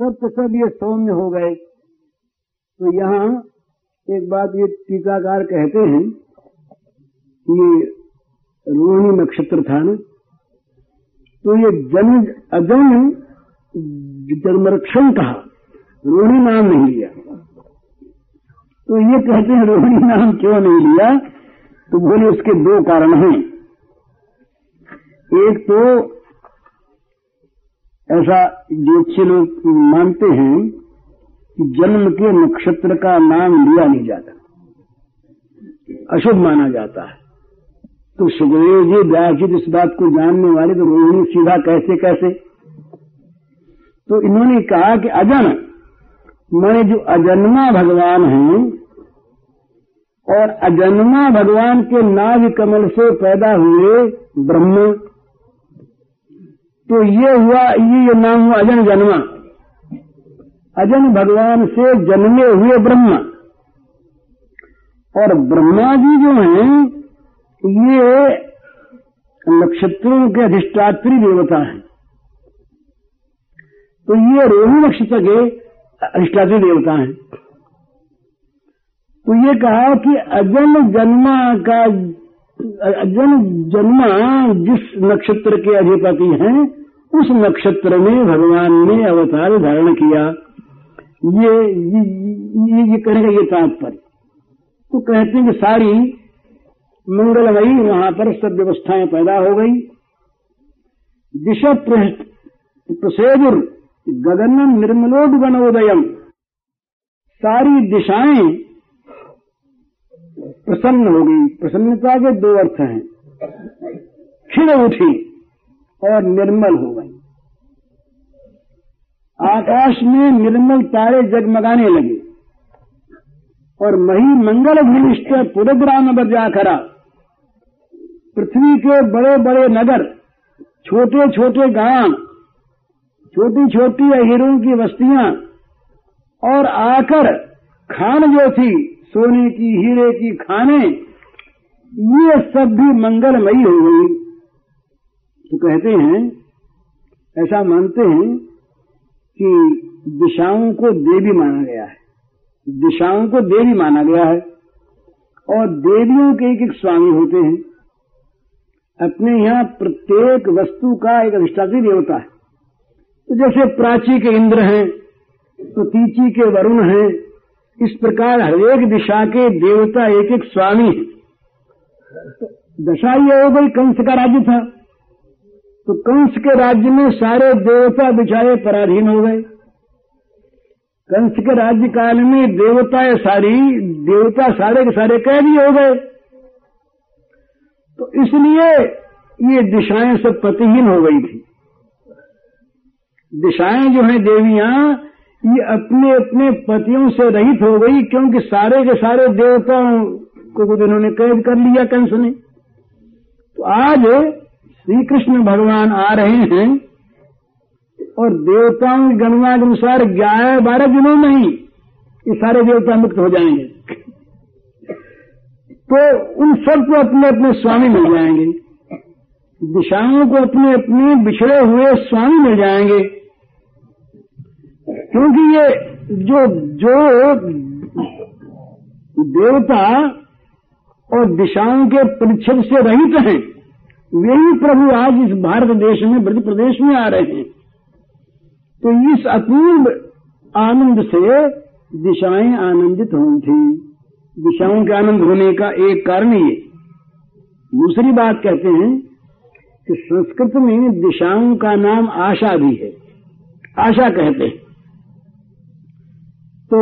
सब के सब ये सौम्य हो गए। तो यहाँ एक बात ये टीकाकार कहते हैं ये रोहिणी नक्षत्र था ना? तो ये जन अजन जन्मरक्षण कहा रोहिणी नाम नहीं लिया। तो ये कहते हैं, रोहिणी नाम क्यों नहीं लिया? तो बोले, उसके दो कारण हैं। एक तो ऐसा ज्योतिष लोग मानते हैं कि जन्म के नक्षत्र का नाम लिया नहीं जाता। अशुभ माना जाता है। तो सुखदेव जी व्यास जी इस बात को जानने वाले तो रोहिणी सीधा कैसे कैसे? तो इन्होंने कहा कि अजन मैंने जो अजन्मा भगवान हैं और अजन्मा भगवान के नाग कमल से पैदा हुए ब्रह्म तो ये हुआ ये, ये नाम हुआ अजन जन्मा। अजन भगवान से जन्मे हुए ब्रह्मा। और ब्रह्मा जी जो हैं ये नक्षत्रों के अधिष्ठात्री देवता हैं। तो ये रोहिणी नक्षत्र के अधिष्ठात्री देवता हैं। तो ये कहा कि अजन जन्मा का अजन जन्मा जिस नक्षत्र के अधिपति हैं उस नक्षत्र में भगवान ने अवतार धारण किया। ये ये, ये, ये कहने का ये तात्पर्य। तो कहते हैं कि सारी मंगलमयी वहाँ पर सब व्यवस्थाएँ पैदा हो गई। दिशा प्रसेदुर गगन निर्मलोड गणोदयम सारी दिशाएँ प्रसन्न हो गई प्रसन्नता के दो अर्थ हैं। खिल उठी और निर्मल हो गई। आकाश में निर्मल तारे जगमगाने लगे और मही मंगल भूमिष्ठ पुरग्राम बजाखरा पृथ्वी के बड़े बड़े नगर छोटे छोटे गाँव छोटी छोटी अहिरों की बस्तियाँ और आकर खान जो थी सोने की, हीरे की, खाने, ये सब भी मंगलमयी हो गई। तो कहते हैं, ऐसा मानते हैं कि दिशाओं को देवी माना गया है। दिशाओं को देवी माना गया है। और देवियों के एक एक स्वामी होते हैं। अपने यहाँ प्रत्येक वस्तु का एक अधिष्ठात्री देवता है। तो जैसे प्राची के इंद्र हैं तो तीची के वरुण हैं इस प्रकार हरेक दिशा के देवता एक एक स्वामी है। दशा ये हो गई, कंस का राज्य था। तो कंस के राज्य में सारे देवता बिचारे पराधीन हो गए। कंस के राज्य काल में देवता सारी, देवता सारे के सारे कैदी हो गए। तो इसलिए ये दिशाएँ सब पतिहीन हो गई थी। दिशाएँ जो हैं देवियाँ ये अपने अपने पतियों से रहित हो गई, क्योंकि सारे के सारे देवताओं को कुछ इन्होंने कैद कर लिया, कंस ने। तो आज श्री कृष्ण भगवान आ रहे हैं, और देवताओं की गणना के अनुसार ग्यारह, बारह दिनों में ही ये सारे देवता मुक्त हो जाएँगे। तो उन सबको अपने अपने स्वामी मिल जाएँगे। दिशाओं को अपने अपने बिछड़े हुए स्वामी मिल जाएँगे। क्योंकि ये जो जो देवता और दिशाओं के परिच्छद से रहित हैं, वही प्रभु आज इस भारत देश में ब्रज प्रदेश में आ रहे हैं। तो इस अपूर्व आनंद से दिशाएँ आनंदित हुई थी। दिशाओं के आनंद होने का एक कारण ये। दूसरी बात कहते हैं कि संस्कृत में दिशाओं का नाम आशा भी है। आशा कहते हैं। तो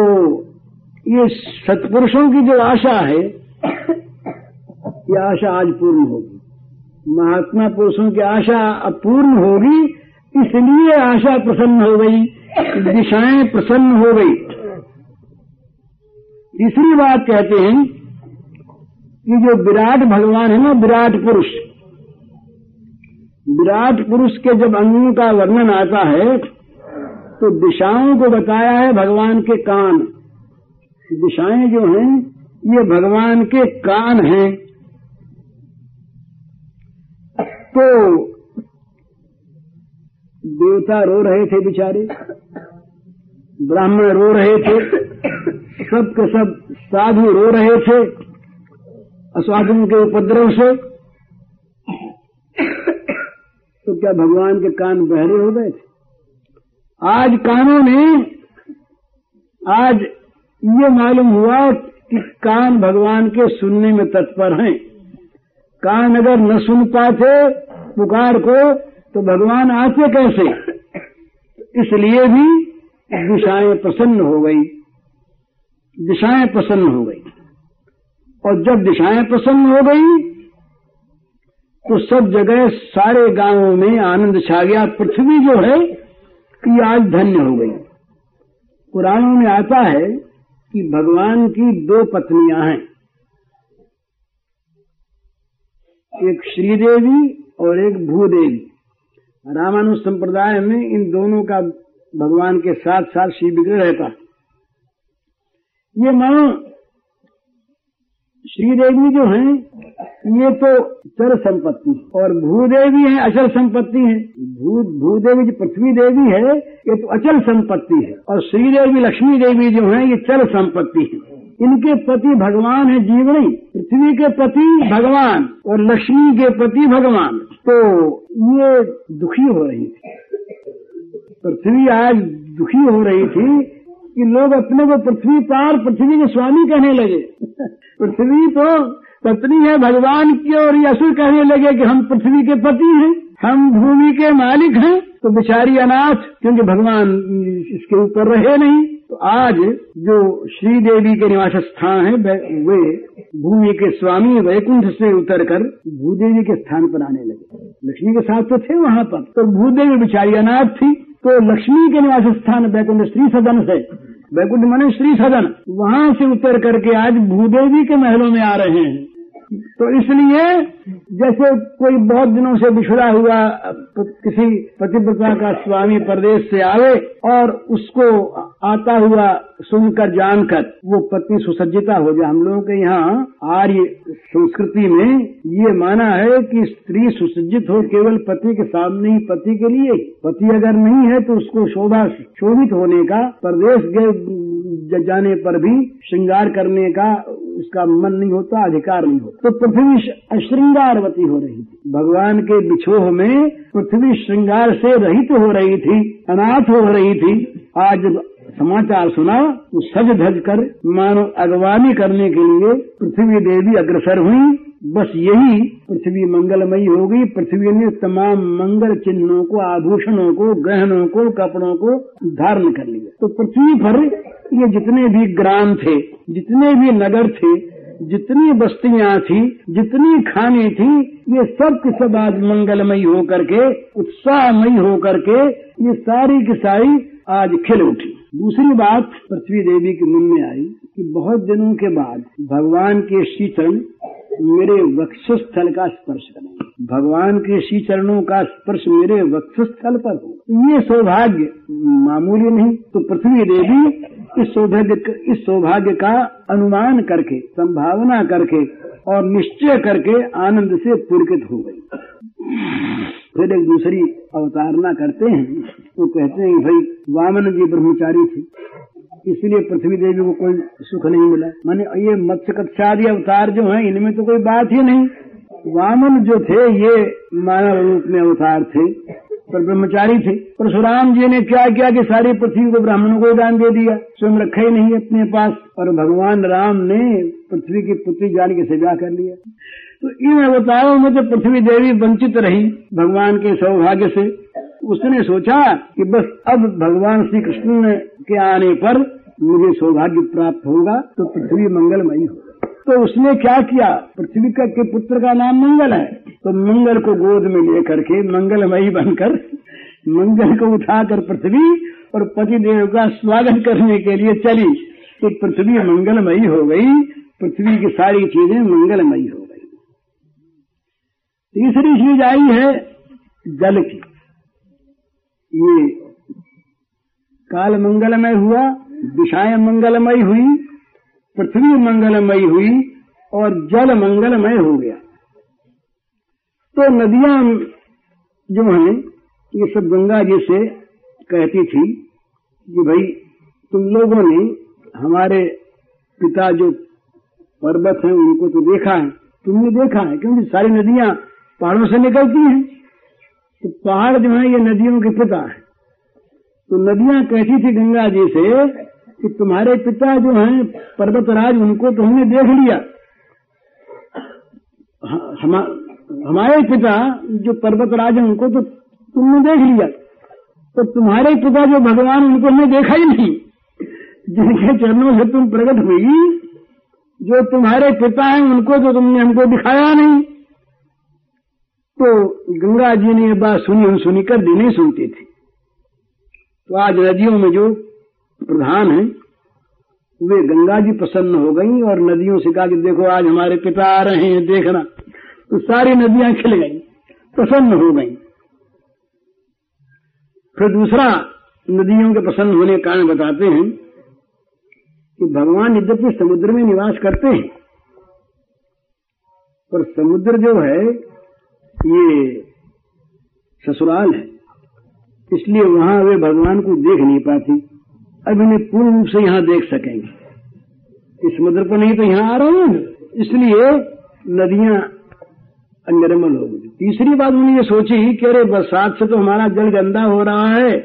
ये सत्पुरुषों की जो आशा है, ये आशा आज पूर्ण होगी। महात्मा पुरुषों की आशा अब पूर्ण होगी, इसलिए आशा प्रसन्न हो गई, दिशाएँ प्रसन्न हो गई। तीसरी बात कहते हैं कि जो विराट भगवान है ना, विराट पुरुष विराट पुरुष के जब अंगों का वर्णन आता है तो दिशाओं को बताया है भगवान के कान। दिशाएँ जो हैं, ये भगवान के कान हैं। तो देवता रो रहे थे बेचारे। ब्राह्मण रो रहे थे। सब के सब साधु रो रहे थे। अस्वाधन के उपद्रव से। तो क्या भगवान के कान बहरे हो गए थे? आज कानों ने आज ये मालूम हुआ कि कान भगवान के सुनने में तत्पर हैं। कान अगर न सुन पाते पुकार को तो भगवान आते कैसे? इसलिए भी दिशाएँ प्रसन्न हो गई। दिशाएँ प्रसन्न हो गई। और जब दिशाएँ प्रसन्न हो गई तो सब जगह सारे गाँवों में आनंद छा गया। पृथ्वी जो है कि आज धन्य हो गई। पुराणों में आता है कि भगवान की दो पत्नियाँ हैं। एक श्रीदेवी और एक भूदेवी। रामानुज संप्रदाय में इन दोनों का भगवान के साथ साथ श्री विग्रह रहता ये मानो श्रीदेवी जो हैं, ये तो चर संपत्ति और भूदेवी है, अचल संपत्ति है। भू भूदेवी जो पृथ्वी देवी है, ये तो अचल संपत्ति है। और श्रीदेवी, लक्ष्मी देवी जो है, ये चल संपत्ति है। इनके पति भगवान है, जीवनी। पृथ्वी के पति भगवान और लक्ष्मी के पति भगवान। तो ये दुखी हो रही थी। पृथ्वी आज दुखी हो रही थी कि लोग अपने को पृथ्वी पार, पृथ्वी के स्वामी कहने लगे। पृथ्वी तो पत्नी है भगवान की और ये असुर कहने लगे कि हम पृथ्वी के पति हैं, हम भूमि के मालिक हैं। तो बिचारी अनाथ, क्योंकि भगवान इसके ऊपर रहे नहीं तो आज जो श्री देवी के निवास स्थान है, वे भूमि के स्वामी वैकुंठ से उतरकर भूदेवी के स्थान पर आने लगे। लक्ष्मी के साथ तो थे वहाँ पर तो भूदेवी बिचारी अनाथ थी। तो लक्ष्मी के निवास स्थान वैकुंठ श्री सदन से। वैकुंठ मने श्री सदन वहाँ से उतर करके आज भूदेवी के महलों में आ रहे हैं। तो इसलिए जैसे कोई बहुत दिनों से बिछड़ा हुआ किसी पतिव्रता का स्वामी प्रदेश से आवे और उसको आता हुआ सुनकर जानकर वो पत्नी सुसज्जिता हो जाए। हम लोगों के यहाँ आर्य संस्कृति में ये माना है कि स्त्री सुसज्जित हो केवल पति के सामने ही पति के लिए पति अगर नहीं है तो उसको शोभा शोभित होने का, प्रदेश जाने पर भी श्रृंगार करने का उसका मन नहीं होता, अधिकार नहीं होता। तो पृथ्वी अश्रृंगारवती हो रही थी। भगवान के बिछोह में पृथ्वी श्रृंगार से रहित हो रही थी, अनाथ हो रही थी। आज समाचार सुना तो सज धज कर मानो अगवानी करने के लिए पृथ्वी देवी अग्रसर हुई। बस यही पृथ्वी मंगलमयी हो गई। पृथ्वी ने तमाम मंगल चिन्हों को, आभूषणों को गहनों को, कपड़ों को धारण कर लिया। तो पृथ्वी पर ये जितने भी ग्राम थे, जितने भी नगर थे, जितनी बस्तियाँ थी, जितनी खानी थी, ये सब की सब आज मंगलमयी होकर के, उत्साहमयी होकर के ये सारी की सारी आज खिल उठी। दूसरी बात पृथ्वी देवी के मन में आई। कि बहुत दिनों के बाद भगवान के श्री चरण मेरे वक्षस्थल का स्पर्श करेंगे भगवान के श्री चरणों का स्पर्श मेरे वक्षस्थल पर हो। ये सौभाग्य मामूली नहीं तो पृथ्वी देवी इस सौभाग्य इस सौभाग्य का अनुमान करके, संभावना करके और निश्चय करके आनंद से पुरकित हो गई। फिर एक दूसरी अवतारणा करते हैं तो कहते हैं, भाई, वामन जी ब्रह्मचारी थे। इसलिए पृथ्वी देवी को कोई सुख नहीं मिला। माने ये मत्स्य कक्षादि अवतार जो हैं, इनमें तो कोई बात ही नहीं। वामन जो थे, ये मानव रूप में अवतार थे, पर ब्रह्मचारी थे। परशुराम जी ने क्या किया कि सारी पृथ्वी को ब्राह्मणों को दान दे दिया। स्वयं रखा ही नहीं अपने पास, और भगवान राम ने पृथ्वी की पुत्री जान के सजा कर लिया। तो इन अवतारों में तो पृथ्वी देवी वंचित रही, भगवान के सौभाग्य से। उसने सोचा कि बस अब भगवान श्री कृष्ण के आने पर मुझे सौभाग्य प्राप्त होगा तो पृथ्वी मंगलमयी होगा तो उसने क्या किया? पृथ्वी का के पुत्र का नाम मंगल है। तो मंगल को गोद में लेकर के मंगलमयी बनकर मंगल को उठाकर पृथ्वी और पति देव का स्वागत करने के लिए चली। तो पृथ्वी मंगलमयी हो गई, पृथ्वी की सारी चीज़ें मंगलमयी हो गई। तीसरी चीज़ आई है जल की। ये काल मंगलमय हुआ, दिशाएँ मंगलमय हुई, पृथ्वी मंगलमय हुई और जल मंगलमय हो गया। तो नदियाँ जो हैं, ये सब गंगा जी से कहती थी कि भाई, तुम लोगों ने हमारे पिता जो पर्वत हैं, उनको तो देखा है, तुमने देखा है, क्योंकि सारी नदियाँ पहाड़ों से निकलती हैं। तो पहाड़ जो है ये नदियों के पिता है। तो नदियाँ कहती थी गंगा जी से कि तुम्हारे पिता जो हैं पर्वतराज उनको तो हमने देख लिया। हम, हमारे पिता जो पर्वतराज हैं उनको तो तुमने देख लिया। तो तुम्हारे पिता जो भगवान उनको हमने देखा ही नहीं। जिनके चरणों से तुम प्रकट हुई जो तुम्हारे पिता हैं उनको तो तुमने हमको दिखाया नहीं। तो गंगा जी ने ये बात सुनी हम सुनी कर भी नहीं सुनती थी। तो आज नदियों में जो प्रधान है, वे गंगा जी प्रसन्न हो गई और नदियों से कहा कि देखो, आज हमारे पिता आ रहे हैं, देखना। तो सारी नदियाँ खिल गई, प्रसन्न हो गई। फिर दूसरा, नदियों के प्रसन्न होने का कारण बताते हैं कि भगवान यद्यपि समुद्र में निवास करते हैं, पर समुद्र जो है ये ससुराल है। इसलिए वहाँ वे भगवान को देख नहीं पाती। अब इन्हें पूर्ण रूप से यहाँ देख सकेंगे। इस समुद्र को नहीं तो यहाँ आ रहे हैं। इसलिए नदियाँ निर्मल हो गई। तीसरी बात उन्होंने ये सोची कि अरे बरसात से तो हमारा जल गंदा हो रहा है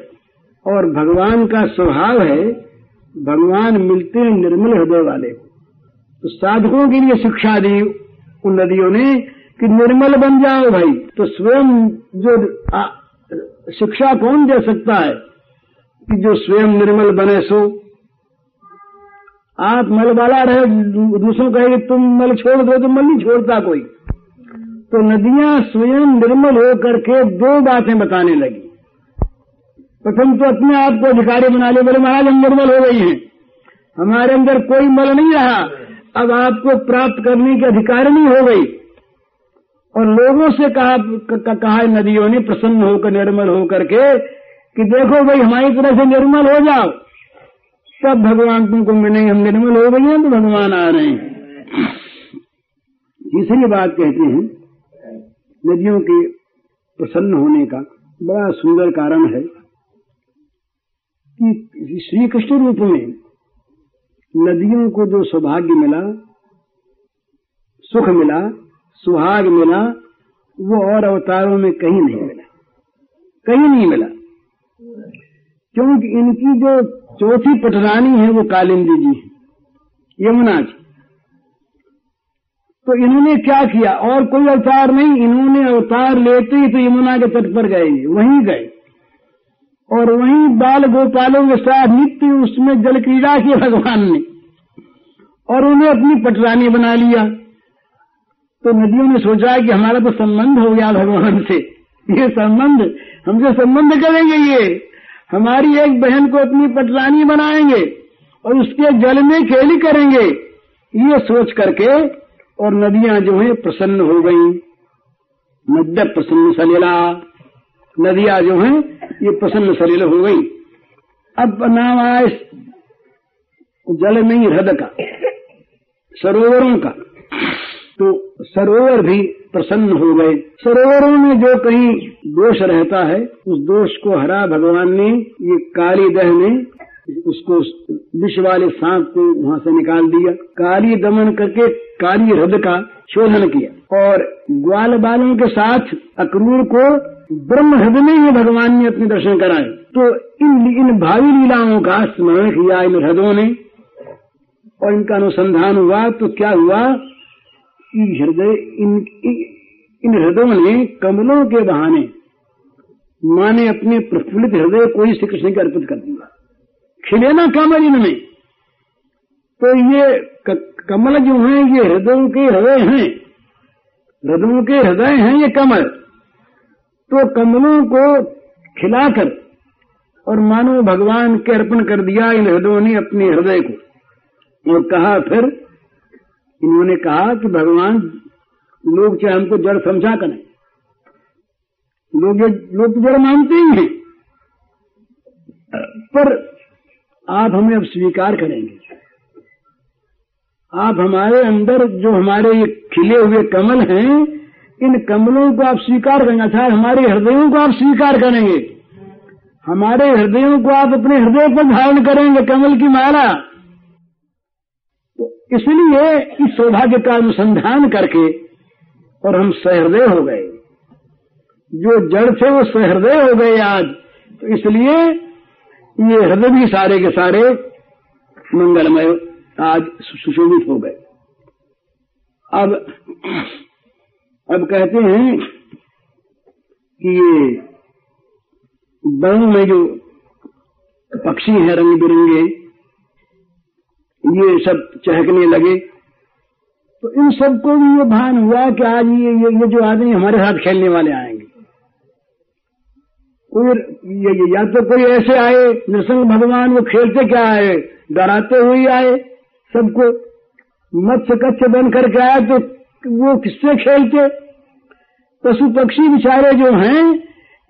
और भगवान का स्वभाव है, भगवान मिलते हैं निर्मल हृदय वाले। को तो साधकों के लिए शिक्षा दी उन नदियों ने कि निर्मल बन जाओ भाई। तो स्वयं जो शिक्षा कौन दे सकता है कि जो स्वयं निर्मल बने सो? आप मल वाला रहे, दूसरों कहे तुम मल छोड़ दो तो मल नहीं छोड़ता कोई। तो नदियाँ स्वयं निर्मल होकर के दो बातें बताने लगी। प्रथम तो अपने आप को अधिकारी बना ले बोले, महाराज, हम निर्मल हो गई हैं। हमारे अंदर कोई मल नहीं रहा। अब आपको प्राप्त करने की अधिकारिणी हो गई। और लोगों से कहा कहा नदियों ने प्रसन्न होकर, निर्मल होकर के, कि देखो भाई हमारी तरह से निर्मल हो जाओ। तब भगवान तुमको मिलेंगे, हम निर्मल हो गए हैं तो भगवान आ रहे हैं। तीसरी बात कहते हैं, नदियों के प्रसन्न होने का बड़ा सुंदर कारण है कि श्री कृष्ण रूप में नदियों को जो सौभाग्य मिला, सुख मिला सुहाग मिला, वो और अवतारों में कहीं नहीं मिला। कहीं नहीं मिला। क्योंकि इनकी जो चौथी पटरानी है, वो कालिंदी जी है, यमुना जी। तो इन्होंने क्या किया? और कोई अवतार नहीं, इन्होंने अवतार लेते ही तो यमुना के तट पर गए, वहीं गए। और वहीं बाल गोपालों के साथ नित्य उसमें जल क्रीड़ा की भगवान ने। और उन्हें अपनी पटरानी बना लिया। तो नदियों ने सोचा कि हमारा तो संबंध हो गया भगवान से। ये संबंध हमसे संबंध करेंगे ये, हमारी एक बहन को अपनी पटरानी बनाएँगे और उसके जल में खेली करेंगे। ये सोच करके और नदियाँ जो है प्रसन्न हो गई। मध्य प्रसन्न सलीला, नदियाँ जो हैं ये प्रसन्न सलील हो गई। अब नाम आए जल नहीं हृदय का, सरोवरों का। तो सरोवर भी प्रसन्न हो गए। सरोवरों में जो कहीं दोष रहता है, उस दोष को हरा भगवान ने, ये काली दह ने, उसको विष वाले सांप को वहाँ से निकाल दिया। काली दमन करके काली हृदय का शोधन किया। और ग्वाल बालों के साथ अक्रूर को ब्रह्म हृदय में ही भगवान ने अपने दर्शन कराए। तो इन इन भावी लीलाओं का स्मरण किया इन हृदयों ने। और इनका अनुसंधान हुआ तो क्या हुआ? हृदय, इन इन हृदयों ने कमलों के बहाने माने अपने प्रफुल्लित हृदय को ही श्री कृष्ण के अर्पित कर दिया। खिले ना कमल इनमें। तो ये कमल जो है, ये हृदयों के हृदय हैं। हृदयों के हृदय हैं ये कमल। तो कमलों को खिलाकर और मानो भगवान के अर्पण कर दिया इन हृदयों ने अपने हृदय को। और कहा फिर इन्होंने कहा कि भगवान, लोग चाहे हमको जड़ समझा करें। लोग लोग तो जड़ मानते ही हैं। पर आप हमें अब स्वीकार करेंगे। आप हमारे अंदर जो हमारे ये खिले हुए कमल हैं, इन कमलों को आप स्वीकार करेंगे, अर्थात हमारे हृदयों को आप स्वीकार करेंगे। हमारे हृदयों को आप अपने हृदय पर धारण करेंगे, कमल की माला। इसलिए इस सौभाग्य का अनुसंधान करके और हम सहृदय हो गए। जो जड़ थे वो सहृदय हो गए आज। तो इसलिए ये हृदय भी सारे के सारे मंगलमय आज सुशोभित हो गए। अब अब कहते हैं कि ये वन में जो पक्षी हैं रंग बिरंगे ये सब चहकने लगे। तो इन सबको भी ये भान हुआ कि आज ये ये, ये जो आदमी हमारे साथ खेलने वाले आएँगे। कोई या तो कोई ऐसे आए नृसिंह भगवान वो खेलते क्या आए? डराते हुए आए सबको। मत्स्य कच्छ बन करके आए तो वो किससे खेलते? पशु पक्षी बिचारे जो हैं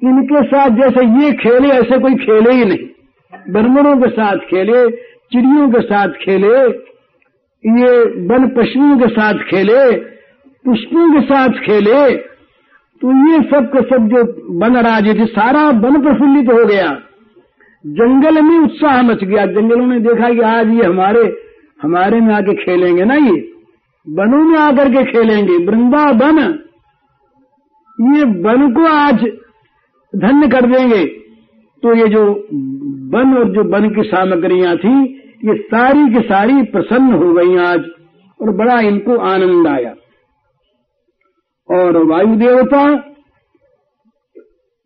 इनके साथ जैसे ये खेले ऐसे कोई खेले ही नहीं। बनमरों के साथ खेले चिड़ियों के साथ खेले, ये वन पशुओं के साथ खेले, पुष्पों के साथ खेले तो ये सब के सब जो वन राज्य थे, सारा वन प्रफुल्लित हो गया। जंगल में उत्साह मच गया। जंगलों ने देखा कि आज ये हमारे हमारे में आके खेलेंगे ना ये? वनों में आकर के खेलेंगे। वृंदावन, ये वन को आज धन्य कर देंगे। तो ये जो वन और जो वन की सामग्रियाँ थी ये सारी की सारी प्रसन्न हो गई आज, और बड़ा इनको आनंद आया। और वायु देवता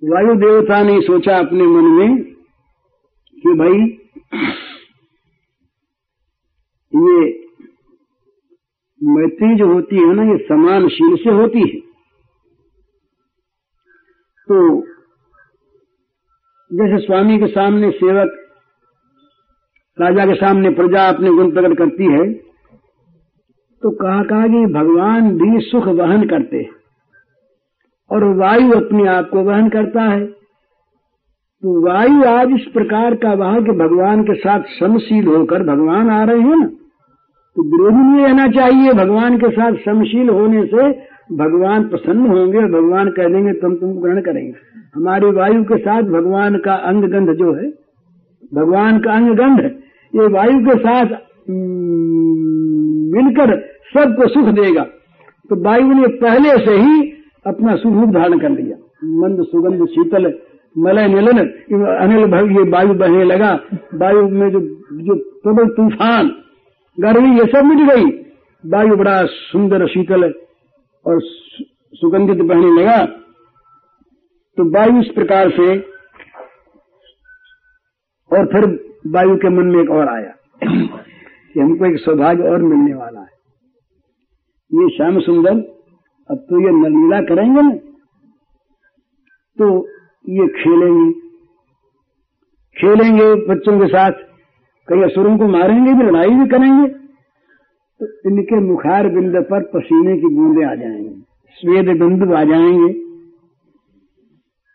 वायु देवता ने सोचा अपने मन में कि भाई, ये मैत्री जो होती है ना, ये समानशील से होती है। तो जैसे स्वामी के सामने सेवक राजा के सामने प्रजा अपने गुण प्रकट करती है तो कहा कहा कि भगवान भी सुख वहन करते हैं और वायु अपने आप को वहन करता है। तो वायु आज इस प्रकार का वहाँ कि भगवान के साथ समशील होकर भगवान आ रहे हैं ना तो विरोधी नहीं रहना चाहिए। भगवान के साथ समशील होने से भगवान प्रसन्न होंगे और भगवान कह देंगे तुम तुम ग्रहण करेंगे। हमारे वायु के साथ भगवान का अंग गंध जो है, भगवान का अंग गंध ये वायु के साथ मिलकर सबको सुख देगा। तो वायु ने पहले से ही अपना सुरूप धारण कर लिया। मंद सुगंध, शीतल, मलय, मिलन अनिल भव ये वायु बहने लगा। वायु में जो जो प्रबल तूफ़ान, गर्मी, ये सब मिट गई। वायु बड़ा सुंदर, शीतल और सुगंधित बहने लगा। तो वायु इस प्रकार से और फिर वायु के मन में एक और आया कि हमको एक सौभाग्य और मिलने वाला है। ये श्याम सुंदर, अब तो ये नलीला करेंगे ना? तो ये खेलेंगे। खेलेंगे बच्चों के साथ, कई असुरों को मारेंगे भी, लड़ाई भी करेंगे। तो इनके मुखार बिंद पर पसीने की बूंदे आ जाएँगे, स्वेद बिंदु आ जाएँगे।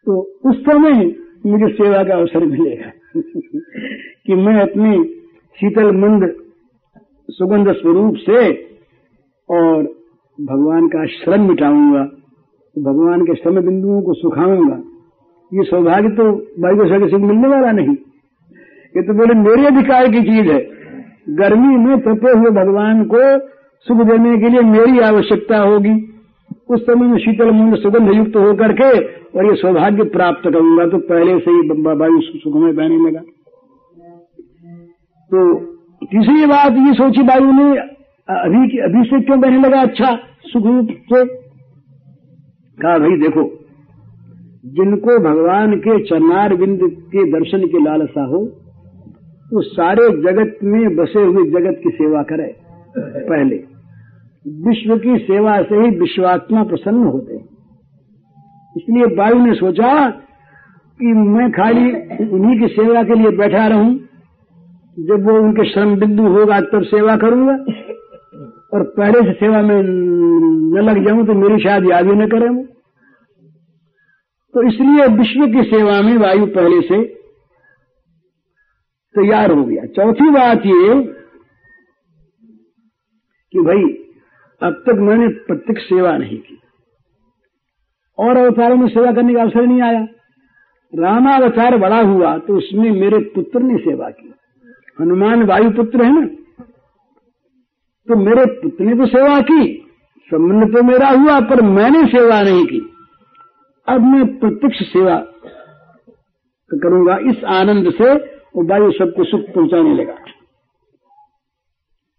तो उस समय मुझे सेवा का अवसर मिलेगा। कि मैं अपनी शीतल मंद सुगंध स्वरूप से और भगवान का श्रम मिटाऊँगा, भगवान के श्रम बिंदुओं को सुखाऊँगा। ये सौभाग्य तो वायु से मिलने वाला नहीं। ये तो बोले, मेरे अधिकार की चीज़ है। गर्मी में तपे हुए भगवान को सुख देने के लिए मेरी आवश्यकता होगी। उस समय में शीतल मंद सुगंध युक्त होकर के और ये सौभाग्य प्राप्त करूँगा तो पहले से ही वायु सुखमय बहने लगा। तो तीसरी बात ये सोची वायु ने अभी अभी से क्यों बहने लगा अच्छा सुख रूप से? कहा, भाई देखो, जिनको भगवान के चरणार बिंद के दर्शन की लालसा हो तो सारे जगत में बसे हुए जगत की सेवा करे, पहले। विश्व की सेवा से ही विश्वात्मा प्रसन्न होते हैं। इसलिए वायु ने सोचा कि मैं खाली उन्हीं की सेवा के लिए बैठा रहूँ। जब वो उनके श्रम बिंदु होगा, तब सेवा करूँगा। और पहले से सेवा में न लग जाऊँ तो मेरी शायद याद ही न करें। वो तो इसलिए विश्व की सेवा में वायु पहले से तैयार हो गया। चौथी बात ये कि भाई अब तक मैंने प्रत्यक्ष सेवा नहीं की। और अवतारों में सेवा करने का अवसर नहीं आया। रामावतार बड़ा हुआ तो उसमें मेरे पुत्र ने सेवा की। हनुमान वायु पुत्र है ना? तो मेरे पुत्र ने तो सेवा की। संबंध तो मेरा हुआ, पर मैंने सेवा नहीं की। अब मैं प्रत्यक्ष सेवा करूँगा। इस आनंद से वो वायु सबको सुख पहुँचाने लगा।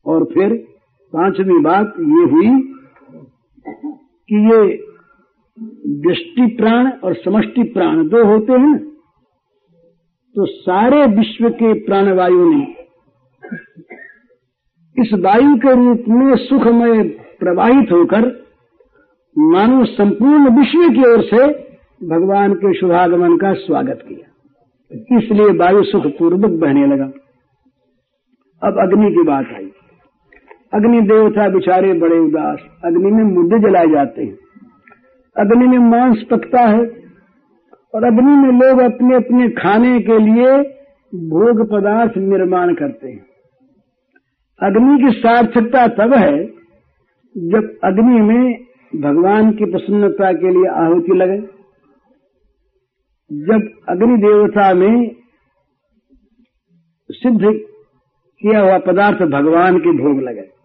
और फिर पांचवी बात ये हुई कि ये दृष्टि प्राण और समष्टि प्राण दो होते हैं तो सारे विश्व के प्राणवायु ने इस वायु के रूप में सुखमय प्रवाहित होकर मानव संपूर्ण विश्व की ओर से भगवान के शुभागमन का स्वागत किया। इसलिए वायु सुख पूर्वक बहने लगा। अब अग्नि की बात आई। अग्नि देवता बिचारे बड़े उदास। अग्नि में मुद्दे जलाए जाते हैं। अग्नि में मांस पकता है और अग्नि में लोग अपने अपने खाने के लिए भोग पदार्थ निर्माण करते हैं। अग्नि की सार्थकता तब है जब अग्नि में भगवान की प्रसन्नता के लिए आहुति लगे। जब अग्नि देवता में सिद्ध किया हुआ पदार्थ भगवान के भोग लगे।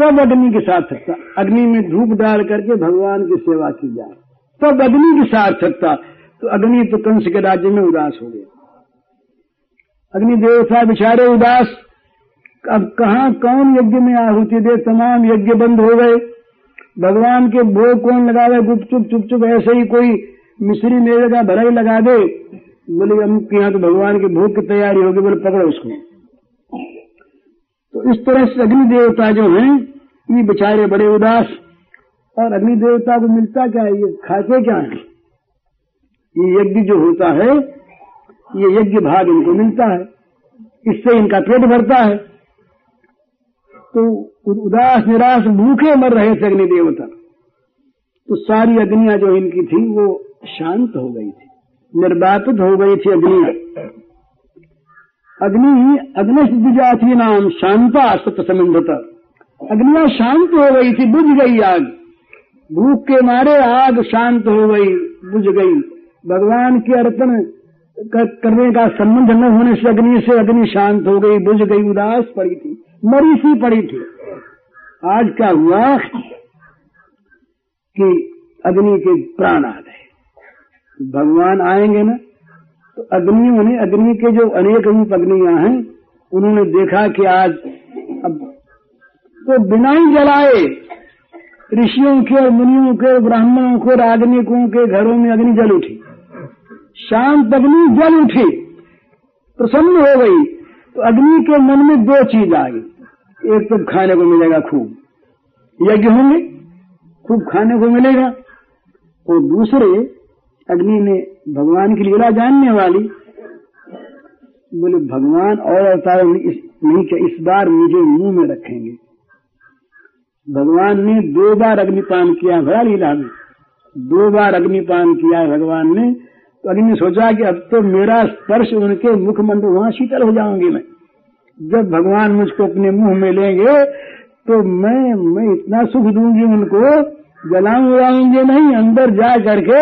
तब अग्नि की सार्थकता। अग्नि में धूप डाल करके भगवान की सेवा की जाए। तब अग्नि की सार्थकता। तो अग्नि तो कंस के राज्य में उदास हो गया। अग्नि देवता बिचारे उदास। अब कहा, कौन यज्ञ में आहुति दे? तमाम यज्ञ बंद हो गए। भगवान के भोग कौन लगा रहे गुप चुप चुप ऐसे ही कोई मिश्री मेरे का भरा ही लगा दे। बोले, अमुक यहाँ तो भगवान के भोग की तैयारी होगी। बोले, पकड़ो उसको। तो इस तरह से अग्नि देवता जो हैं, ये बेचारे बड़े उदास और अग्नि देवता को मिलता क्या है? ये खाते क्या है? ये यज्ञ जो होता है, ये यज्ञ भाग इनको मिलता है। इससे इनका पेट भरता है। तो उदास निराश भूखे मर रहे थे अग्नि देवता। तो सारी अग्नियाँ जो इनकी थी, वो शांत हो गई थी, निर्वापित हो गई थी अग्नियाँ। अग्नि अग्निश द्विजाति नाम शांता सत्य समिंधता अग्निया शांत हो गई थी, बुझ गई आग। भूख के मारे आग शांत हो गई, बुझ गई। भगवान के अर्पण करने का संबंध न होने से अग्नि से अग्नि शांत हो गई, बुझ गई, उदास पड़ी थी, मरी सी पड़ी थी। आज क्या हुआ कि अग्नि के प्राण आ गए। भगवान आएँगे ना? तो अग्नियों ने अग्नि के जो अनेक रूप अग्नियाँ हैं, उन्होंने देखा कि आज अब तो बिना ही जलाए ऋषियों के और मुनियों के ब्राह्मणों को राजनिकों के घरों में अग्नि जल उठी। शांत अग्नि जल उठी। प्रसन्न हो गई। तो अग्नि के मन में दो चीज़ आ गई। एक तो खाने को मिलेगा खूब। यज्ञ होंगे, खूब खाने को मिलेगा। और दूसरे, अग्नि ने भगवान की लीला जानने वाली। बोले, भगवान और अवतार नहीं क्या इस बार मुझे मुँह में रखेंगे? भगवान ने दो बार अग्निपान किया भरा लीला में। दो बार अग्निपान किया भगवान ने तो अग्नि ने सोचा कि अब तो मेरा स्पर्श उनके मुखमंड, वहाँ शीतल हो जाऊँगी मैं। जब भगवान मुझको अपने मुँह में लेंगे तो मैं मैं इतना सुख दूँगी उनको जलाऊं उड़ाऊँगे नहीं, अंदर जा करके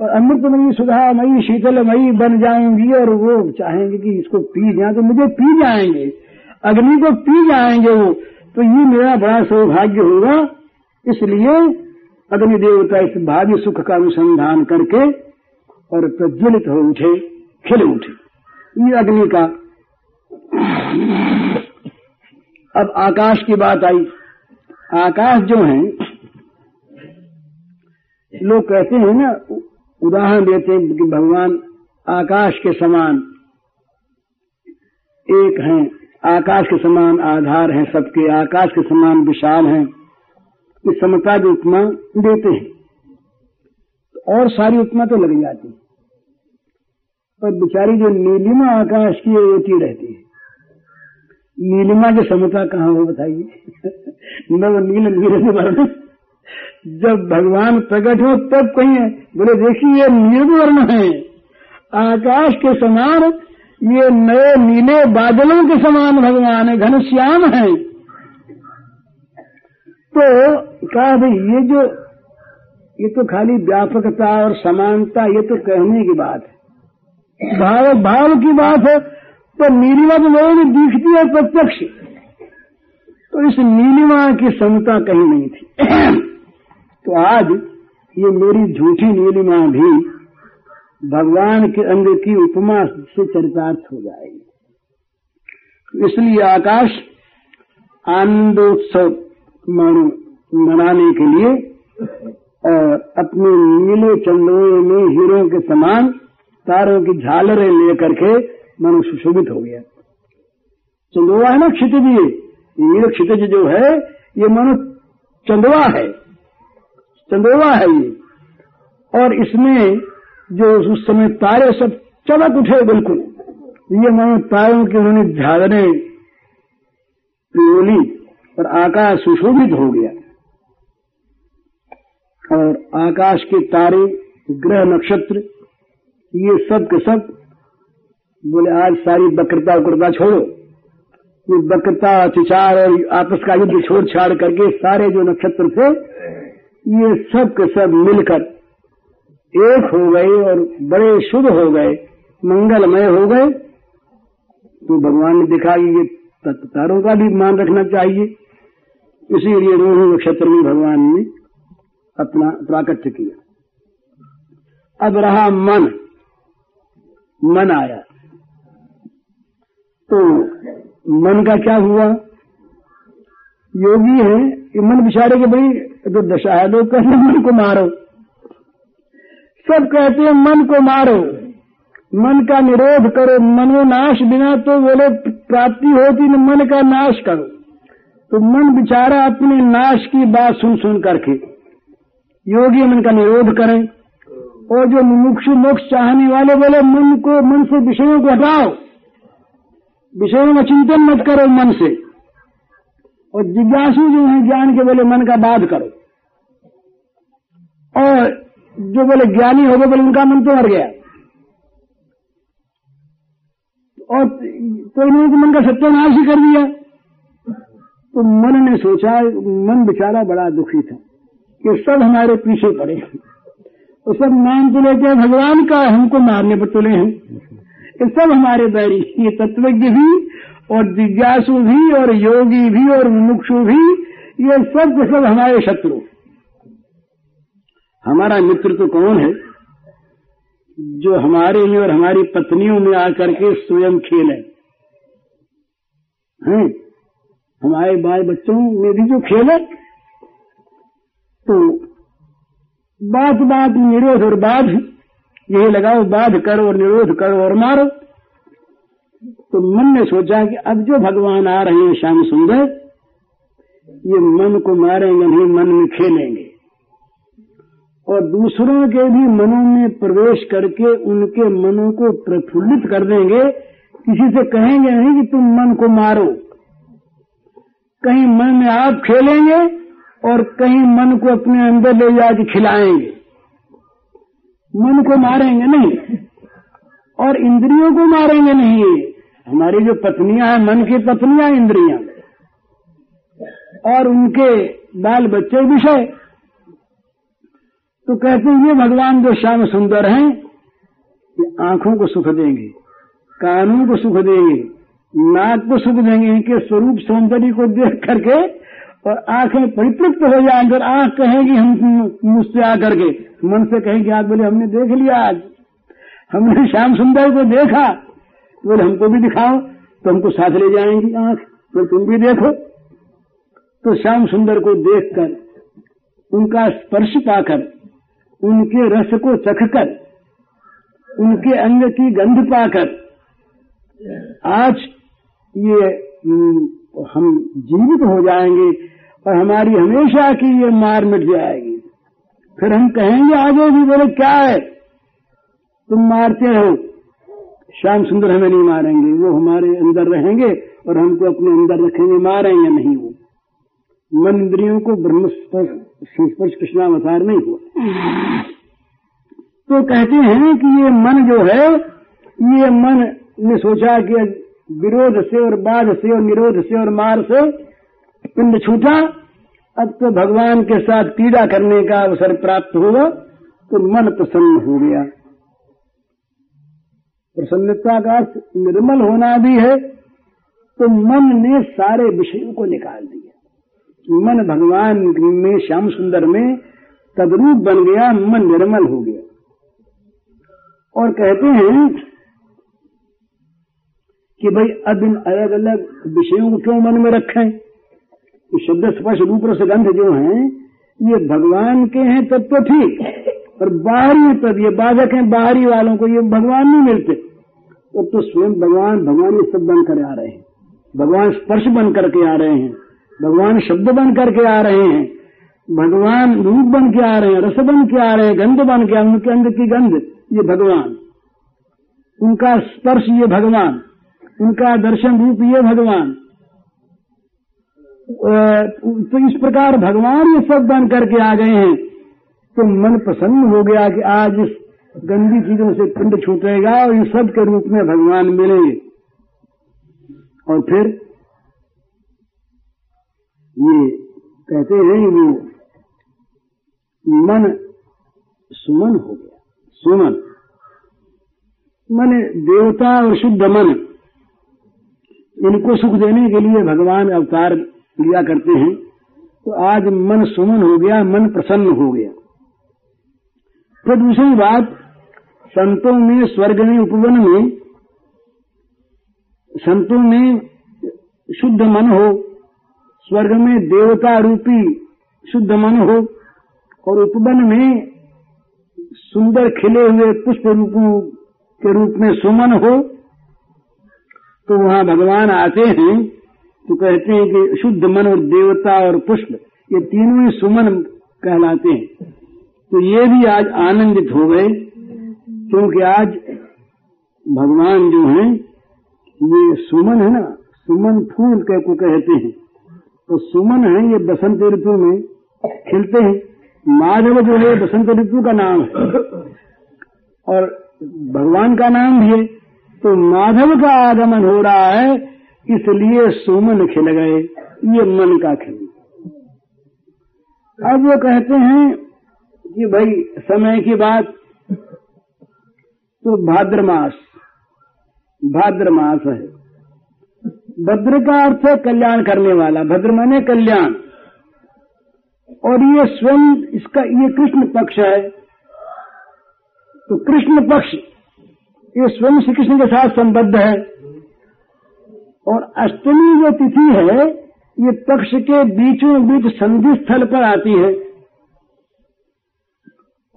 और अमृतमयी सुधामयी शीतलमयी बन जाऊँगी और वो चाहेंगे कि इसको पी जाए तो मुझे पी जाएँगे। अग्नि को पी जाएँगे वो। तो ये मेरा बड़ा सौभाग्य होगा। इसलिए अग्नि देवता इस भाग्य सुख का अनुसंधान करके और प्रज्वलित हो उठे, खिल उठे। ये अग्नि का अब आकाश की बात आई। आकाश जो है, लोग कहते हैं ना उदाहरण देते हैं कि भगवान आकाश के समान एक हैं, आकाश के समान आधार हैं सबके, आकाश के समान विशाल हैं। इस समता की उपमा देते हैं। और सारी उपमा तो लग जाती है। पर बिचारी जो नीलिमा आकाश की होती रहती है। नीलिमा की समता कहाँ हो बताइए? नव नील नील जब भगवान प्रकट हो, तब कहीं, बोले, देखिए, ये निर्वर्ण है। आकाश के समान, ये नए नीले बादलों के समान भगवान है, घनश्याम है। तो कहा, भाई, ये जो, ये तो खाली व्यापकता और समानता, ये तो कहने की बात है। भाव भाव की बात है तो नीलिमा तो लोगों में दिखती है प्रत्यक्ष। तो इस नीलिमा की समता कहीं नहीं थी। तो आज ये मेरी झूठी नीलिमा भी भगवान के अंग की उपमा से चरितार्थ हो जाएगी। इसलिए आकाश आनंदोत्सव मनाने के लिए अपने नीले चंदोए में हीरो के समान तारों की झालरें लेकर के मनु सुशोभित हो गया। चंदोआ है ना क्षितिज? ये क्षितिज जो है, ये मनु चंदोआ है। चंदोआ है ये। और इसमें जो उस समय तारे सब चमक उठे बिल्कुल। ये मनु तारों की उन्होंने झालरें पियोली और आकाश सुशोभित हो गया। और आकाश के तारे, ग्रह नक्षत्र, ये सब के सब बोले, आज सारी बक्रता उक्रता छोड़ो। ये बक्रता चिचार और आपस का युद्ध छोड़ छाड़ करके सारे जो नक्षत्र थे ये सब के सब मिलकर एक हो गए और बड़े शुभ हो गए, मंगलमय हो गए। तो भगवान ने दिखा ये तारों का भी मान रखना चाहिए। इसीलिए रोहिणी नक्षत्र में भगवान ने अपना प्राकट्य किया। अब रहा मन। मन आया। तो मन का क्या हुआ? योगी है, ये मन बिचारे के भाई तो दशा लोग कहते मन को मारो। सब कहते हैं, मन को मारो। मन का निरोध करो, मनोनाश बिना तो बोले प्राप्ति होती न मन का नाश करो। तो मन बिचारा अपने नाश की बात सुन सुन करके, योगी मन का निरोध करें। और जो मुमुक्षु मोक्ष चाहने वाले बोले मन को, मन से विषयों को हटाओ। विषयों में चिंतन मत करो मन से। और जिज्ञासु जो है, ज्ञान के बोले, मन का बाध करो। और जो बोले ज्ञानी हो गए बोले उनका मन तो मर गया। और तो इन्होंने मन का सत्यानाश ही कर दिया। तो मन ने सोचा, मन बेचारा बड़ा दुखी था कि सब हमारे पीछे पड़े तो सब नाम तो लेते भगवान का हमको मारने पर तुले हैं। ये सब हमारे बैरी ये तत्वज्ञ भी और जिज्ञासु भी और योगी भी और मुमुक्षु भी, ये सब के सब हमारे शत्रु। हमारा मित्र तो कौन है? जो हमारे में और हमारी पत्नियों में आकर के स्वयं खेले हैं। हमारे बाल बच्चों में भी जो खेले तो बात बात निरोध और बाध यही लगाओ, बाध करो और निरोध करो और मारो। तो मन ने सोचा कि अब जो भगवान आ रहे हैं, श्याम सुंदर, ये मन को मारेंगे नहीं, मन में खेलेंगे। और दूसरों के भी मनों में प्रवेश करके उनके मनों को प्रफुल्लित कर देंगे। किसी से कहेंगे नहीं कि तुम मन को मारो। कहीं मन में आप खेलेंगे और कहीं मन को अपने अंदर ले जाके खिलाएँगे। मन को मारेंगे नहीं। और इंद्रियों को मारेंगे नहीं। हमारी जो पत्नियाँ हैं, मन की पत्नियाँ इंद्रियाँ। और उनके बाल बच्चे विषय तो कहते हैं, ये भगवान जो श्याम सुंदर हैं, ये आँखों को सुख देंगे, कानों को सुख देंगे, नाक को सुख देंगे, इनके स्वरूप सौंदर्य को देख करके और आँखें परितृप्त हो जाएँगे और आँख कहेंगी हम मुझसे आकर के, मन से कहेंगे, आज बोले, हमने देख लिया आज, हमने श्याम सुंदर को देखा तो बोले, हमको भी दिखाओ तो हमको साथ ले जाएँगी आँख तो तुम भी देखो। तो श्याम सुंदर को देखकर, उनका स्पर्श पाकर उनके रस को चखकर, उनके अंग की गंध पाकर, आज ये हम जीवित हो जाएँगे और हमारी हमेशा की ये मार मिट जाएगी। फिर हम कहेंगे आगे भी बोले, क्या है? तुम मारते हो। श्याम सुंदर हमें नहीं मारेंगे, वो हमारे अंदर रहेंगे और हमको अपने अंदर रखेंगे मारेंगे नहीं वो। मन इंद्रियों को ब्रह्म संस्पर्श कृष्णावतार नहीं हुआ। तो कहते हैं कि ये मन जो है, ये मन ने सोचा कि विरोध से और बाध से और निरोध से और मार से पिंड छूटा, अब तो भगवान के साथ पीड़ा करने का अवसर प्राप्त होगा तो मन प्रसन्न हो गया। प्रसन्नता का अर्थ निर्मल होना भी है तो मन ने सारे विषयों को निकाल दिया। मन भगवान में श्याम सुंदर में तदरूप बन गया, मन निर्मल हो गया। और कहते हैं कि भाई अब इन अलग अलग विषयों को क्यों मन में रखें? तो शब्द स्पर्श रूप रस गंध जो है, ये भगवान के हैं तब तो ठीक और बाहरी तब ये बाधक हैं बाहरी वालों को ये भगवान नहीं मिलते। तब तो स्वयं भगवान भगवान ये सब बनकर आ रहे हैं। भगवान स्पर्श बन करके आ रहे हैं। भगवान शब्द बन करके आ रहे हैं, भगवान रूप बन के आ रहे हैं, रस बन के आ रहे हैं, गंध बन के उनके अंग की गंध, ये भगवान। उनका स्पर्श ये भगवान, उनका दर्शन रूप ये भगवान। तो इस प्रकार भगवान ये सब बन करके आ गए हैं। तो मन प्रसन्न हो गया कि आज इस गंदी चीज़ों से पिंड छूटेगा और इन सब के रूप में भगवान मिलेंगे। और फिर ये कहते हैं वो मन सुमन हो गया। सुमन। मन देवता और शुद्ध मन, इनको सुख देने के लिए भगवान अवतार लिया करते हैं तो आज मन सुमन हो गया, मन प्रसन्न हो गया। तो दूसरी बात, संतों में स्वर्ग में उपवन में, संतों में शुद्ध मन हो स्वर्ग में देवता रूपी शुद्ध मन हो और उपवन में सुंदर खिले हुए पुष्प रूपों के रूप में सुमन हो तो वहाँ भगवान आते हैं तो कहते हैं कि शुद्ध मन और देवता और पुष्प, ये तीनों ही सुमन कहलाते हैं। तो ये भी आज आनंदित हो गए, क्योंकि आज भगवान जो हैं, ये सुमन है ना, सुमन फूल कह को कहते हैं। तो सुमन है ये बसंत ऋतु में, खिलते हैं। माधव जो है, बसंत ऋतु का नाम है। और भगवान का नाम भी है। तो माधव का आगमन हो रहा है, इसलिए सुमन खिल गए। ये मन का खेल। अब वो कहते हैं कि भाई, समय की बात। तो भाद्र मास। भाद्र मास है। भद्र का अर्थ है कल्याण करने वाला, भद्र माने कल्याण। और ये स्वयं इसका, ये कृष्ण पक्ष है। तो कृष्ण पक्ष, ये स्वयं श्री कृष्ण के साथ संबद्ध है। और अष्टमी जो तिथि है, ये पक्ष के बीचों बीच संधि स्थल पर आती है।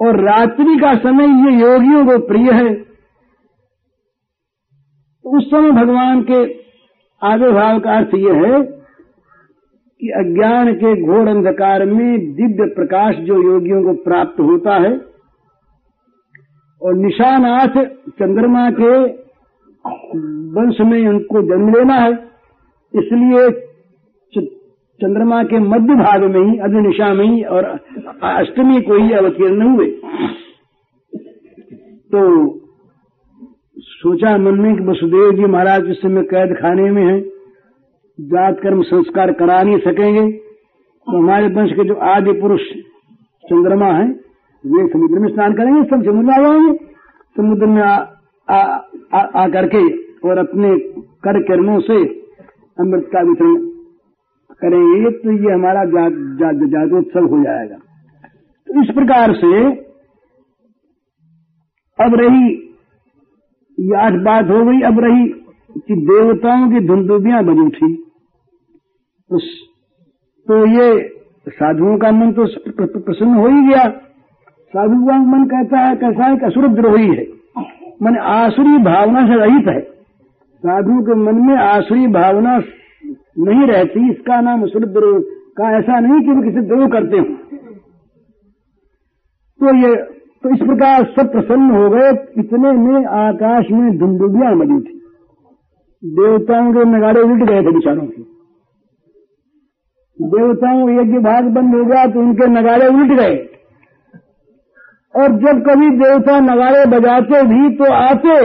और रात्रि का समय ये योगियों को प्रिय है। उस समय भगवान के आविर्भाव का अर्थ यह है कि अज्ञान के घोर अंधकार में दिव्य प्रकाश जो योगियों को प्राप्त होता है और निशानाथ चंद्रमा के वंश में उनको जन्म लेना है, इसलिए चंद्रमा के मध्य भाग में ही अग्नि निशा में ही और अष्टमी को ही अवतीर्ण हुए। तो सोचा मन में कि वसुदेव जी महाराज इस समय कैद खाने में है जात कर्म संस्कार करा नहीं सकेंगे तो हमारे वंश के जो आदि पुरुष चंद्रमा है वे समुद्र में स्नान करेंगे सब समुद्र आ जाएँगे समुद्र में आ, आ, आ, आ करके और अपने कर कर्मों से अमृत का वितरण करेंगे तो ये हमारा जातोत्सव हो जाएगा। तो इस प्रकार से अब रही ये आठ बात हो गई अब रही कि देवताओं की धुंधुबियाँ बनी उठी तो, ये साधुओं का मन तो प्रसन्न हो ही गया। साधु का मन कहता है कैसा है असुर द्रोही है मन आसुरी भावना से रहित है। साधु के मन में आसुरी भावना नहीं रहती इसका नाम असुर द्रोह का ऐसा नहीं कि वो किसी द्रोह करते हो। तो ये तो इस प्रकार सब प्रसन्न हो गए, इतने में आकाश में धुंधुबियाँ बनी थी। देवताओं के नगाड़े उल्ट गए थे बिचारों के। देवताओं यज्ञ भाग बंद हो गया तो उनके नगाड़े उल्ट गए। और जब कभी देवता नगाड़े बजाते भी तो आते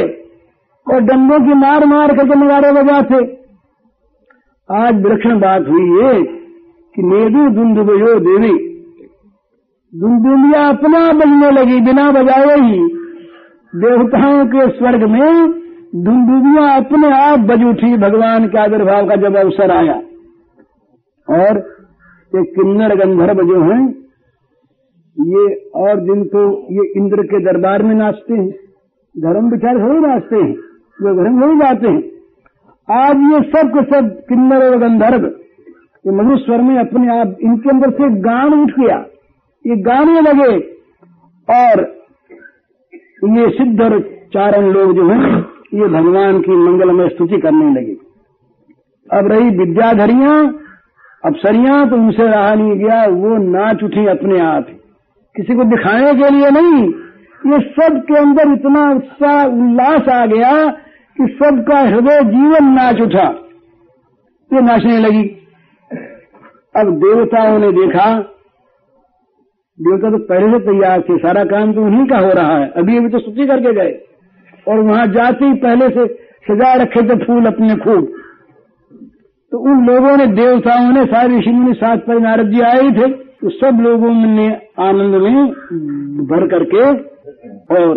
और डंडों की मार मार करके नगाड़े बजाते। आज विलक्षण बात हुई है कि नेदु दुंदुबयो देवी दुंदुलिया अपना बजने लगी, बिना बजाए ही। देवताओं के स्वर्ग में धुंधुबियाँ अपने आप बज उठी, भगवान के आविर्भाव का जब अवसर आया। और ये किन्नर गंधर्व जो हैं, ये और दिन तो ये इंद्र के दरबार में नाचते हैं। धर्म विचार थोड़ी नाचते हैं, जो धर्म नहीं जाते हैं। आज ये सब के सब किन्नर और गंधर्व, ये मनुष्वर में अपने आप इनके अंदर से गान उठ गया। ये गाने लगे और ये सिद्ध चारण लोग जो हैं, ये भगवान की मंगलमय स्तुति करने लगे। अब रही विद्याधरियाँ अप्सरियाँ तो उनसे रहा नहीं गया, वो नाच उठी अपने आप किसी को दिखाने के लिए नहीं, ये सब के अंदर इतना उत्साह उल्लास आ गया कि सबका हृदय जीवन नाच उठा। ये नाचने लगी। अब देवताओं ने देखा देवता तो पहले से तैयार थे, सारा काम तो उन्हीं का हो रहा है। अभी अभी तो स्तुति करके गए। और वहाँ जाते ही पहले से सजा रखे थे फूल अपने खूब। तो उन लोगों ने, देवताओं ने, सारे ऋषि मुनि, सात पर नारद जी आए थे तो सब लोगों ने आनंद में भर करके और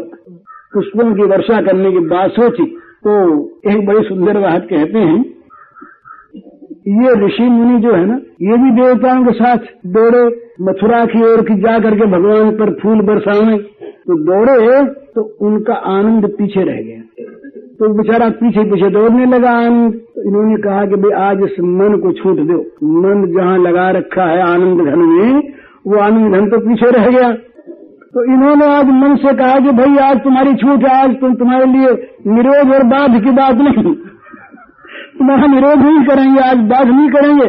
पुष्पों की वर्षा करने की बात सोची। तो एक बड़ी सुंदर बात कहते हैं ये ऋषि मुनि जो है ना, ये भी देवताओं के साथ दौड़े, मथुरा की ओर की जा करके भगवान पर फूल बरसाने तो दौड़े तो उनका आनंद पीछे रह गया। तो बेचारा पीछे पीछे दौड़ने लगा आनंद। तो इन्होंने कहा कि भाई, आज इस मन को छूट दो। मन जहाँ लगा रखा है आनंद धन में, वो आनंद धन तो पीछे रह गया। तो इन्होंने आज मन से कहा कि भाई, आज तुम्हारी छूट है, आज तुम तुम्हारे लिए निरोध और बाध की बात नहीं। तुम्हारा निरोध नहीं करेंगे, आज बाध नहीं करेंगे।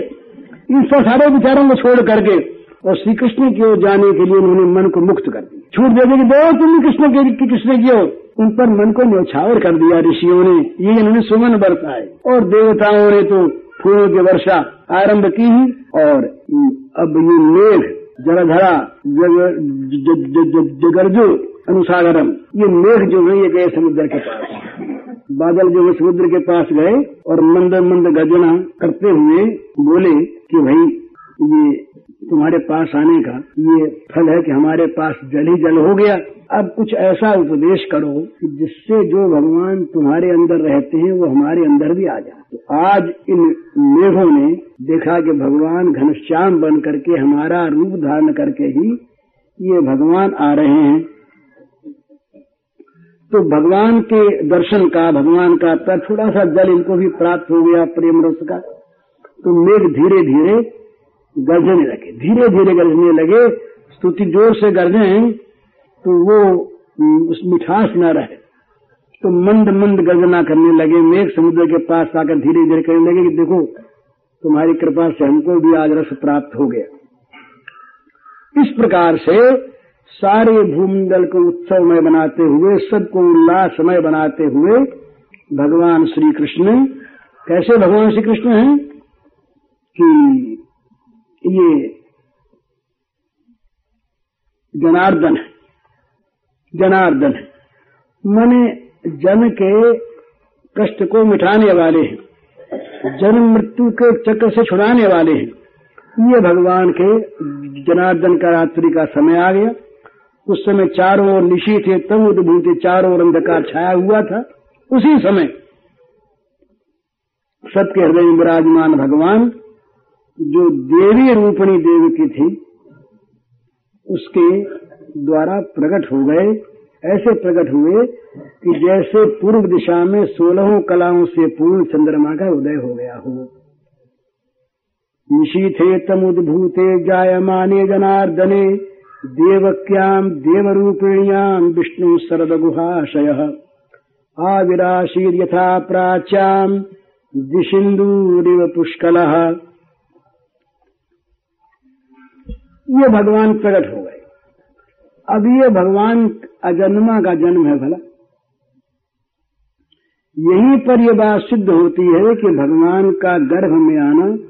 इन सब सारे विचारों को छोड़ करके और श्री कृष्ण की ओर जाने के लिए उन्होंने मन को मुक्त कर दिया। छूट दे कि दो तुम कृष्ण के कृष्ण की ओर उन पर मन को न्यौछावर कर दिया ऋषियों ने। ये इन्होंने सुमन बरसाए। और देवताओं ने तो फूलों की वर्षा आरंभ की ही और अब ये मेघ, जलधरा जगरजु, अनुसागरम, ये मेघ जो है, ये गए समुद्र के पास। बादल जो है समुद्र के पास गए और मंद मंद गर्जना करते हुए बोले कि भाई, ये तुम्हारे पास आने का, ये फल है कि हमारे पास जल ही जल हो गया। अब कुछ ऐसा उपदेश करो कि जिससे जो भगवान तुम्हारे अंदर रहते हैं, वो हमारे अंदर भी आ जाए। तो आज इन मेघों ने देखा कि भगवान घनश्याम बन करके, हमारा रूप धारण करके ही ये भगवान आ रहे हैं। तो भगवान के दर्शन का, भगवान का पर थोड़ा सा जल इनको भी प्राप्त हो गया प्रेम रस का। तो मेघ धीरे धीरे गरजने लगे धीरे धीरे गरजने लगे। स्तुति ज़ोर से गरजे तो वो उस मिठास न रहे तो मंद मंद गर्जना करने लगे मेघ, समुद्र के पास आकर धीरे धीरे करने लगे कि देखो, तुम्हारी कृपा से हमको भी आज रस प्राप्त हो गया। इस प्रकार से सारे भूमंडल को उत्सवमय बनाते हुए, सबको उल्लासमय बनाते हुए भगवान श्री कृष्ण कैसे भगवान श्री कृष्ण हैं? कि ये जनार्दन है जनार्दन है। मने जन के कष्ट को मिटाने वाले हैं जन्म मृत्यु के चक्र से छुड़ाने वाले हैं। ये भगवान के जनार्दन का रात्रि का समय आ गया। उस समय चारों ओर निशी थे तब उद्भूत चारों ओर अंधकार छाया हुआ था। उसी समय सबके हृदय में विराजमान भगवान, जो देवी रूपणी देव की थी, उसके द्वारा प्रकट हो गए। ऐसे प्रकट हुए कि जैसे पूर्व दिशा में सोलहों कलाओं से पूर्ण चंद्रमा का उदय हो गया हो। निशी थे निशीथे तमुद्भूते जायमाने जनार्दने देवक्याम देवरूपिण्याम विष्णु शरद गुहाशय आविराशीर यथा प्राच्याम दिशिंदूरिव पुष्कल। ये भगवान प्रकट हो गए। अब ये भगवान अजन्मा का जन्म है भला। यहीं पर ये बात सिद्ध होती है कि भगवान का गर्भ में आना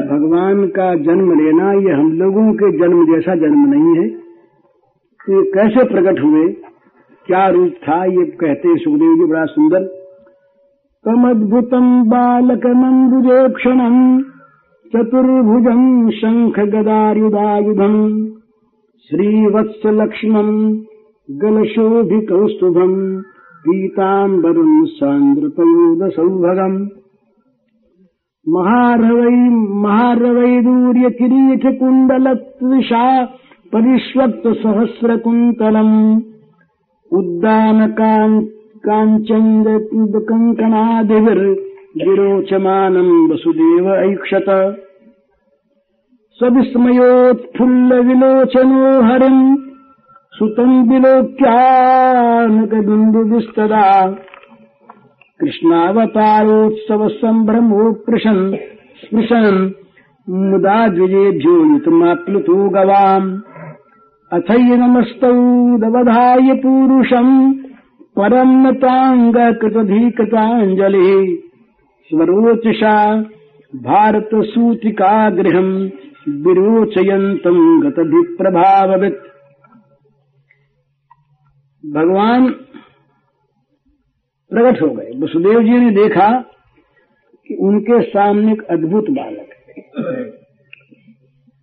भगवान का जन्म लेना ये हम लोगों के जन्म जैसा जन्म नहीं है। तो ये कैसे प्रकट हुए? क्या रूप था ये कहते सुखदेव जी, बड़ा सुंदर। तम अद्भुतम बालक मंदुजे क्षणम चतुर्भुजम् शङ्खगदायुधायुधम्, श्रीवत्सलक्ष्मम् गलशोभिकौस्तुभम् पीताम्बरम् सान्द्रपयोदसौभगम् महारवै महारवैदूर्यकिरीटकुण्डलत्विषा परिष्वक्तसहस्रकुन्तलम्। उद्दानकाञ्चन्दकङ्कणादिभिर्विरोचमानम् वसुदेव ऐक्षत। स्वविस्मयोत्फुल्लविलोचनो हरिम्। सुतम् विलोक्यानकबिन्दुविस्तदा कृष्णावतारोत्सवसम्भ्रमोपृशन् स्पृशन् मुदा द्विजेभ्यो युतमाप्लुतो गवाम् अथैनमस्तौ दवधाय पूरुषम्। परम् नताङ्गकृतधीकृताञ्जलिः। स्वरोचिषा भारतसूतिकागृहम् विरोचयन्तम् गतभिप्रभाववित्। भगवान प्रकट हो गए। वसुदेव जी ने देखा कि उनके सामने एक अद्भुत बालक है।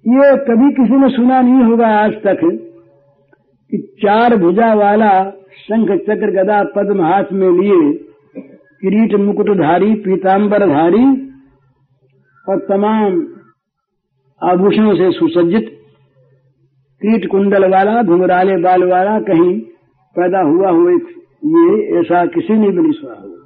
ये कभी किसी ने सुना नहीं होगा आज तक कि चार भुजा वाला शंख चक्र गदा पद्म हाथ में लिए किरीट मुकुटधारी पीताम्बरधारी और तमाम आभूषणों से सुसज्जित कीट कुंडल वाला घुंघराले बाल वाला कहीं पैदा हुआ हुए ये ऐसा किसी ने भी नहीं सुना हुआ